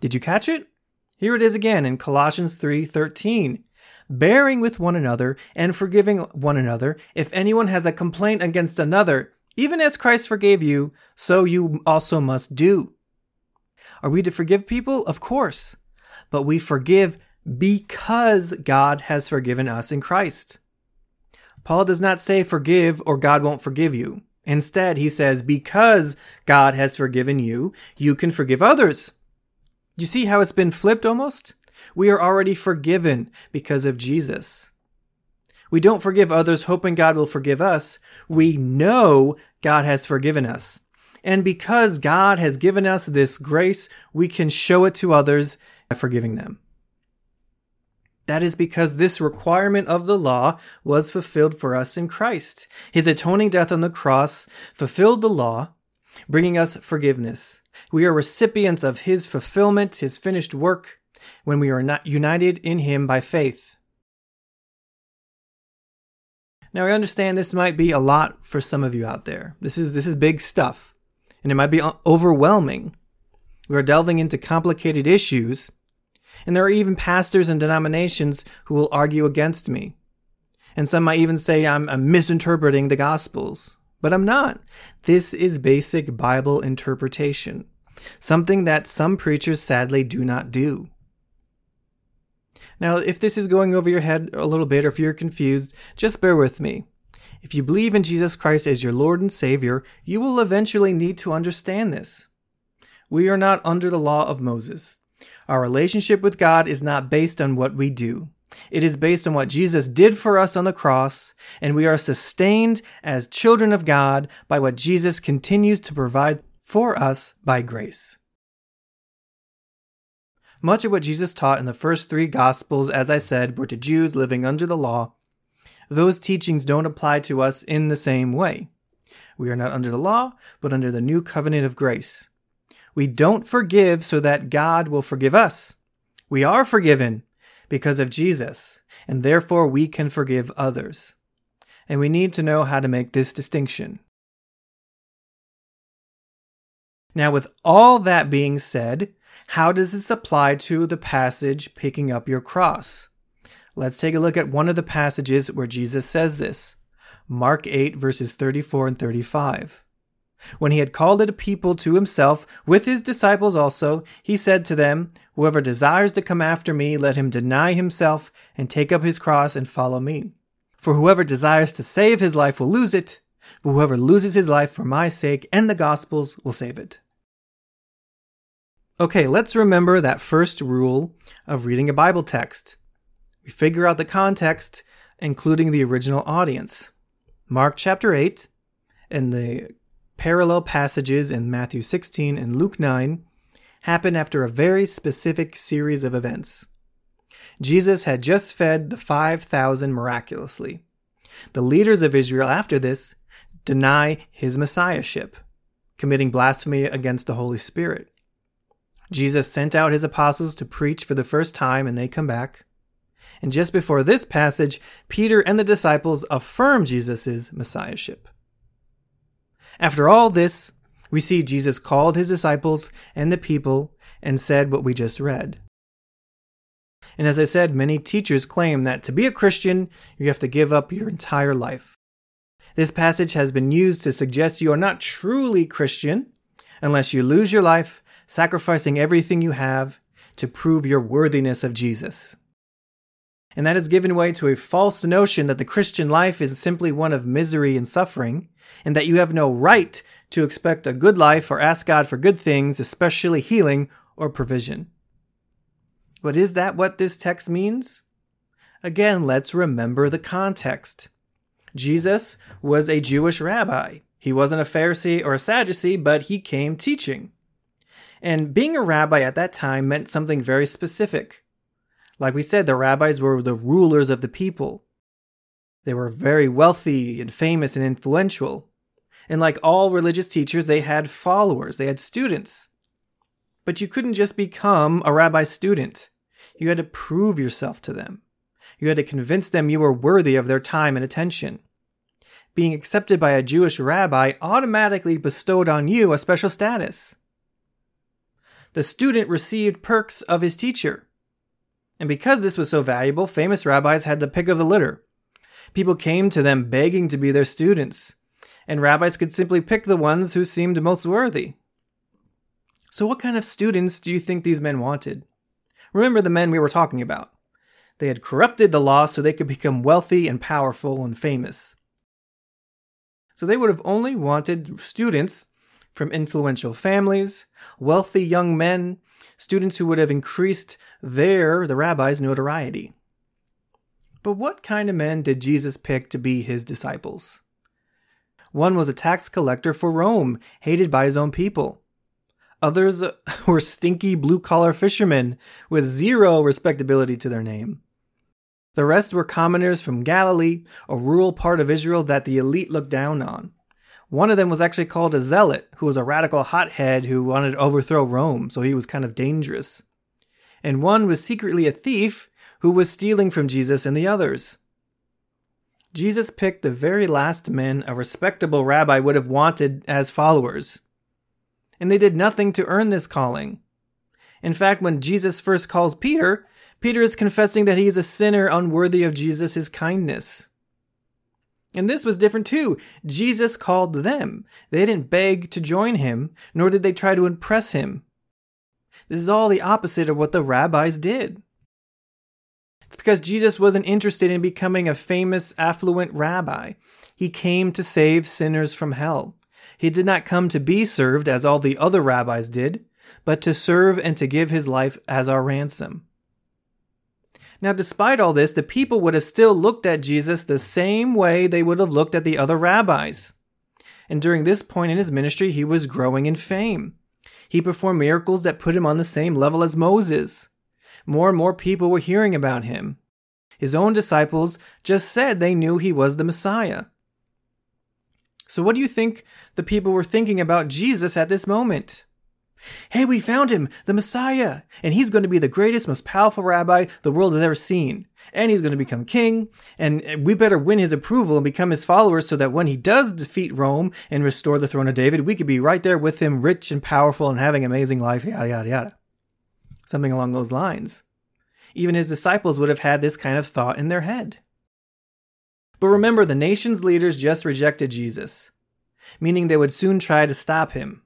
Did you catch it? Here it is again in Colossians 3 13. Bearing with one another and forgiving one another, if anyone has a complaint against another, even as Christ forgave you, so you also must do. Are we to forgive people? Of course but we forgive because God has forgiven us in Christ. Paul does not say forgive or God won't forgive you. Instead, he says because God has forgiven you, you can forgive others. You see how it's been flipped almost? We are already forgiven because of Jesus. We don't forgive others hoping God will forgive us. We know God has forgiven us. And because God has given us this grace, we can show it to others forgiving them. That is because this requirement of the law was fulfilled for us in Christ. His atoning death on the cross fulfilled the law, bringing us forgiveness. We are recipients of his fulfillment, his finished work, when we are not united in him by faith. Now I understand this might be a lot for some of you out there. This is this is big stuff and it might be overwhelming. We are delving into complicated issues, and there are even pastors and denominations who will argue against me. And some might even say I'm, I'm misinterpreting the Gospels. But I'm not. This is basic Bible interpretation, something that some preachers sadly do not do. Now, if this is going over your head a little bit or if you're confused, just bear with me. If you believe in Jesus Christ as your Lord and Savior, you will eventually need to understand this. We are not under the law of Moses. Our relationship with God is not based on what we do. It is based on what Jesus did for us on the cross, and we are sustained as children of God by what Jesus continues to provide for us by grace. Much of what Jesus taught in the first three Gospels, as I said, were to Jews living under the law, those teachings don't apply to us in the same way. We are not under the law, but under the new covenant of grace. We don't forgive so that God will forgive us. We are forgiven because of Jesus, and therefore we can forgive others. And we need to know how to make this distinction. Now, with all that being said, how does this apply to the passage picking up your cross? Let's take a look at one of the passages where Jesus says this Mark 8, verses 34 and 35. When he had called a people to himself, with his disciples also, he said to them, Whoever desires to come after me, let him deny himself and take up his cross and follow me. For whoever desires to save his life will lose it, but whoever loses his life for my sake and the gospel's will save it. Okay, let's remember that first rule of reading a Bible text. We figure out the context, including the original audience. Mark chapter 8 and the parallel passages in Matthew 16 and Luke 9 happen after a very specific series of events. Jesus had just fed the 5,000 miraculously. The leaders of Israel after this deny his messiahship. committing blasphemy against the Holy Spirit. Jesus sent out his apostles to preach for the first time, and they come back. And just before this passage, Peter and the disciples affirm Jesus' messiahship. After all this, we see Jesus called his disciples and the people and said what we just read. And as I said, many teachers claim that to be a Christian, you have to give up your entire life. This passage has been used to suggest you are not truly Christian unless you lose your life, sacrificing everything you have to prove your worthiness of Jesus. And that has given way to a false notion that the Christian life is simply one of misery and suffering, and that you have no right to expect a good life or ask God for good things, especially healing or provision. But is that what this text means? Again, let's remember the context. Jesus was a Jewish rabbi. He wasn't a Pharisee or a Sadducee, but he came teaching. And being a rabbi at that time meant something very specific. Like we said, the rabbis were the rulers of the people. They were very wealthy and famous and influential. And like all religious teachers, they had followers, they had students. But you couldn't just become a rabbi student. You had to prove yourself to them. You had to convince them you were worthy of their time and attention. Being accepted by a Jewish rabbi automatically bestowed on you a special status. The student received perks of his teacher. And because this was so valuable, famous rabbis had the pick of the litter. People came to them begging to be their students, and rabbis could simply pick the ones who seemed most worthy. So, what kind of students do you think these men wanted? Remember the men we were talking about. They had corrupted the law so they could become wealthy and powerful and famous. So they would have only wanted students from influential families, wealthy young men, students who would have increased their, the rabbi's, notoriety. But what kind of men did Jesus pick to be his disciples? One was a tax collector for Rome, hated by his own people. Others were stinky blue collar fishermen with zero respectability to their name. The rest were commoners from Galilee, a rural part of Israel that the elite looked down on. One of them was actually called a zealot, who was a radical hothead who wanted to overthrow Rome, so he was kind of dangerous. And one was secretly a thief who was stealing from Jesus and the others. Jesus picked the very last men a respectable rabbi would have wanted as followers and they did nothing to earn this calling. In fact, when Jesus first calls Peter, Peter is confessing that he is a sinner unworthy of Jesus' kindness. And this was different too. Jesus called them. They didn't beg to join him, nor did they try to impress him. This is all the opposite of what the rabbis did. It's because Jesus wasn't interested in becoming a famous, affluent rabbi. He came to save sinners from hell. He did not come to be served as all the other rabbis did, but to serve and to give his life as our ransom. Now, despite all this, the people would have still looked at Jesus the same way they would have looked at the other rabbis. And during this point in his ministry, he was growing in fame. He performed miracles that put him on the same level as Moses. More and more people were hearing about him. His own disciples just said they knew he was the Messiah. So, what do you think the people were thinking about Jesus at this moment? Hey, we found him, the Messiah, and he's going to be the greatest, most powerful rabbi the world has ever seen. And he's going to become king, and we better win his approval and become his followers so that when he does defeat Rome and restore the throne of David, we could be right there with him, rich and powerful and having an amazing life, yada, yada, yada. Something along those lines. Even his disciples would have had this kind of thought in their head. But remember, the nation's leaders just rejected Jesus, meaning they would soon try to stop him.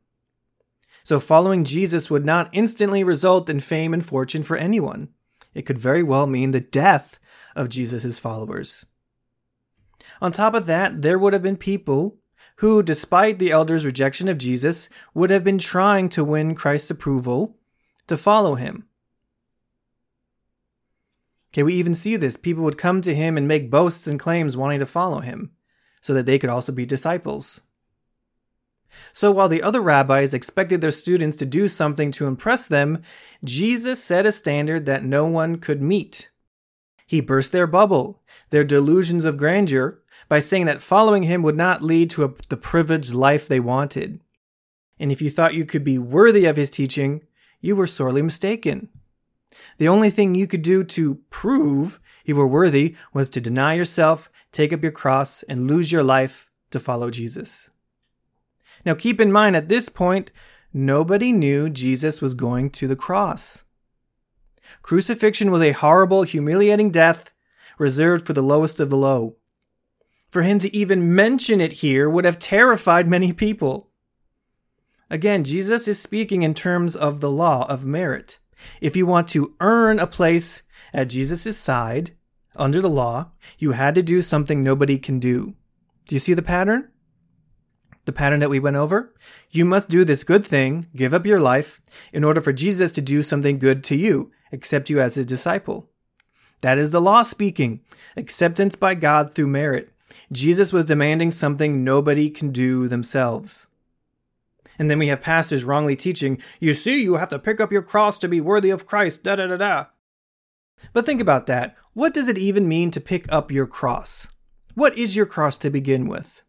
So following Jesus would not instantly result in fame and fortune for anyone. It could very well mean the death of Jesus' followers. On top of that, there would have been people who, despite the elders' rejection of Jesus, would have been trying to win Christ's approval to follow him. Okay, we even see this. People would come to him and make boasts and claims wanting to follow him, so that they could also be disciples. So while the other rabbis expected their students to do something to impress them, Jesus set a standard that no one could meet. He burst their bubble, their delusions of grandeur, by saying that following him would not lead to a, the privileged life they wanted. And if you thought you could be worthy of his teaching, you were sorely mistaken. The only thing you could do to prove you were worthy was to deny yourself, take up your cross, and lose your life to follow Jesus. Now keep in mind at this point, nobody knew Jesus was going to the cross. Crucifixion was a horrible, humiliating death reserved for the lowest of the low. For him to even mention it here would have terrified many people. Again, Jesus is speaking in terms of the law of merit. If you want to earn a place at Jesus' side under the law, you had to do something nobody can do. Do you see the pattern? The pattern that we went over? You must do this good thing, give up your life, in order for Jesus to do something good to you, accept you as a disciple. That is the law speaking, acceptance by God through merit. Jesus was demanding something nobody can do themselves. And then we have pastors wrongly teaching, you see, you have to pick up your cross to be worthy of Christ, da da da da. But think about that. What does it even mean to pick up your cross? What is your cross to begin with?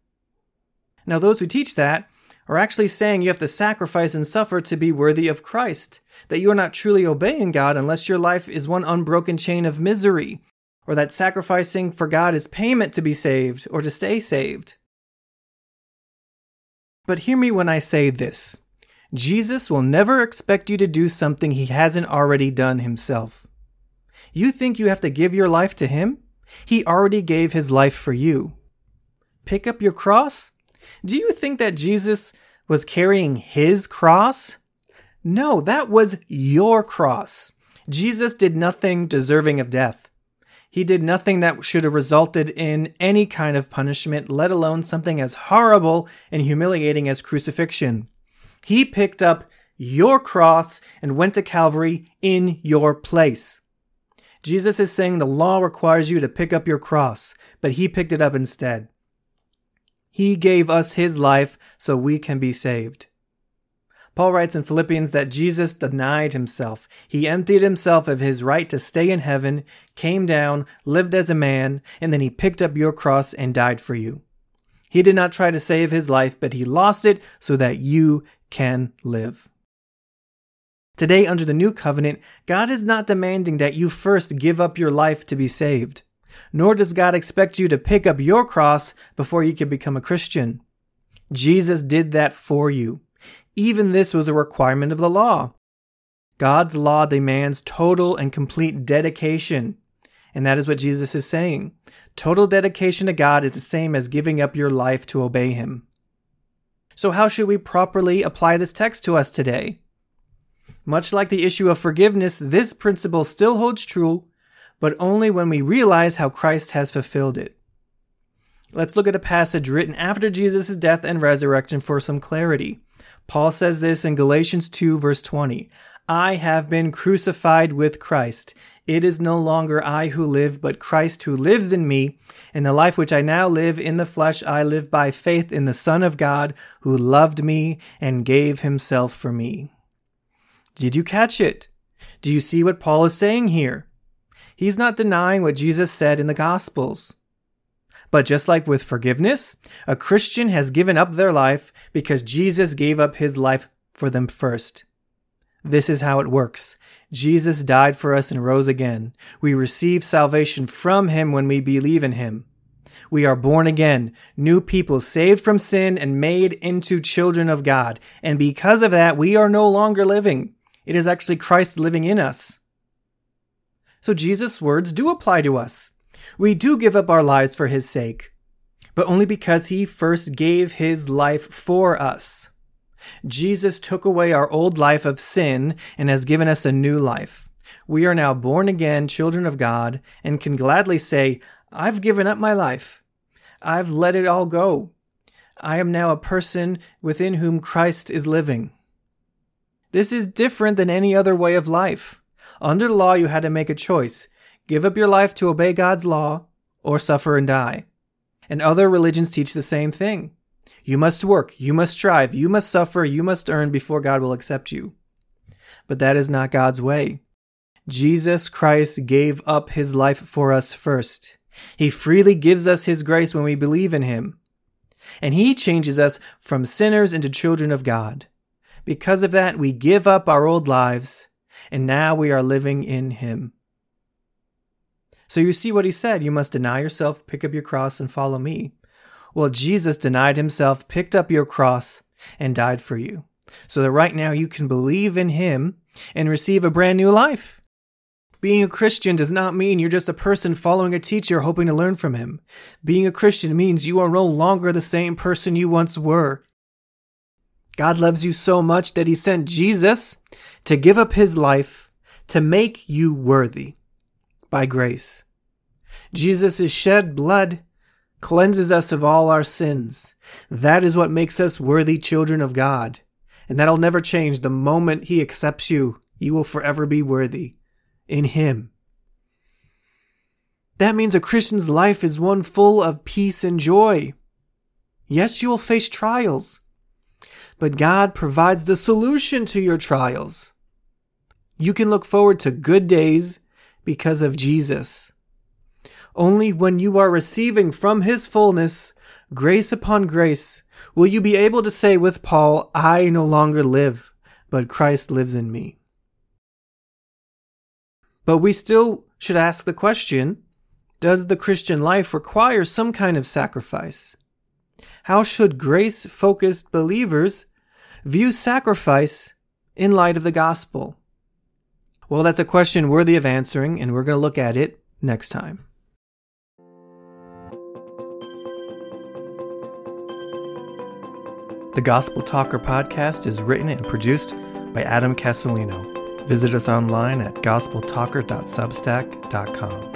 Now, those who teach that are actually saying you have to sacrifice and suffer to be worthy of Christ, that you are not truly obeying God unless your life is one unbroken chain of misery, or that sacrificing for God is payment to be saved or to stay saved. But hear me when I say this Jesus will never expect you to do something he hasn't already done himself. You think you have to give your life to him? He already gave his life for you. Pick up your cross? Do you think that Jesus was carrying his cross? No, that was your cross. Jesus did nothing deserving of death. He did nothing that should have resulted in any kind of punishment, let alone something as horrible and humiliating as crucifixion. He picked up your cross and went to Calvary in your place. Jesus is saying the law requires you to pick up your cross, but he picked it up instead. He gave us his life so we can be saved. Paul writes in Philippians that Jesus denied himself. He emptied himself of his right to stay in heaven, came down, lived as a man, and then he picked up your cross and died for you. He did not try to save his life, but he lost it so that you can live. Today, under the new covenant, God is not demanding that you first give up your life to be saved, nor does God expect you to pick up your cross before you can become a Christian. Jesus did that for you. Even this was a requirement of the law. God's law demands total and complete dedication. And that is what Jesus is saying. Total dedication to God is the same as giving up your life to obey Him. So, how should we properly apply this text to us today? Much like the issue of forgiveness, this principle still holds true, but only when we realize how Christ has fulfilled it. Let's look at a passage written after Jesus' death and resurrection for some clarity. Paul says this in Galatians 2, verse 20 I have been crucified with Christ. It is no longer I who live, but Christ who lives in me. In the life which I now live in the flesh, I live by faith in the Son of God who loved me and gave himself for me. Did you catch it? Do you see what Paul is saying here? He's not denying what Jesus said in the Gospels. But just like with forgiveness, a Christian has given up their life because Jesus gave up his life for them first. This is how it works. Jesus died for us and rose again. We receive salvation from him when we believe in him. We are born again, new people saved from sin and made into children of God. And because of that, we are no longer living. It is actually Christ living in us. So Jesus' words do apply to us. We do give up our lives for his sake, but only because he first gave his life for us. Jesus took away our old life of sin and has given us a new life. We are now born again children of God and can gladly say, I've given up my life. I've let it all go. I am now a person within whom Christ is living. This is different than any other way of life. Under the law, you had to make a choice give up your life to obey God's law, or suffer and die. And other religions teach the same thing. You must work, you must strive, you must suffer, you must earn before God will accept you. But that is not God's way. Jesus Christ gave up his life for us first. He freely gives us his grace when we believe in him. And he changes us from sinners into children of God. Because of that, we give up our old lives, and now we are living in Him. So you see what he said you must deny yourself, pick up your cross, and follow me. Well, Jesus denied himself, picked up your cross, and died for you. So that right now you can believe in him and receive a brand new life. Being a Christian does not mean you're just a person following a teacher hoping to learn from him. Being a Christian means you are no longer the same person you once were. God loves you so much that he sent Jesus to give up his life to make you worthy by grace. Jesus' shed blood cleanses us of all our sins. That is what makes us worthy children of God. And that'll never change. The moment He accepts you, you will forever be worthy in Him. That means a Christian's life is one full of peace and joy. Yes, you will face trials, but God provides the solution to your trials. You can look forward to good days because of Jesus. Only when you are receiving from His fullness, grace upon grace, will you be able to say with Paul, I no longer live, but Christ lives in me. But we still should ask the question Does the Christian life require some kind of sacrifice? How should grace focused believers view sacrifice in light of the gospel? Well, that's a question worthy of answering, and we're going to look at it next time. The Gospel Talker podcast is written and produced by Adam Castellino. Visit us online at gospeltalker.substack.com.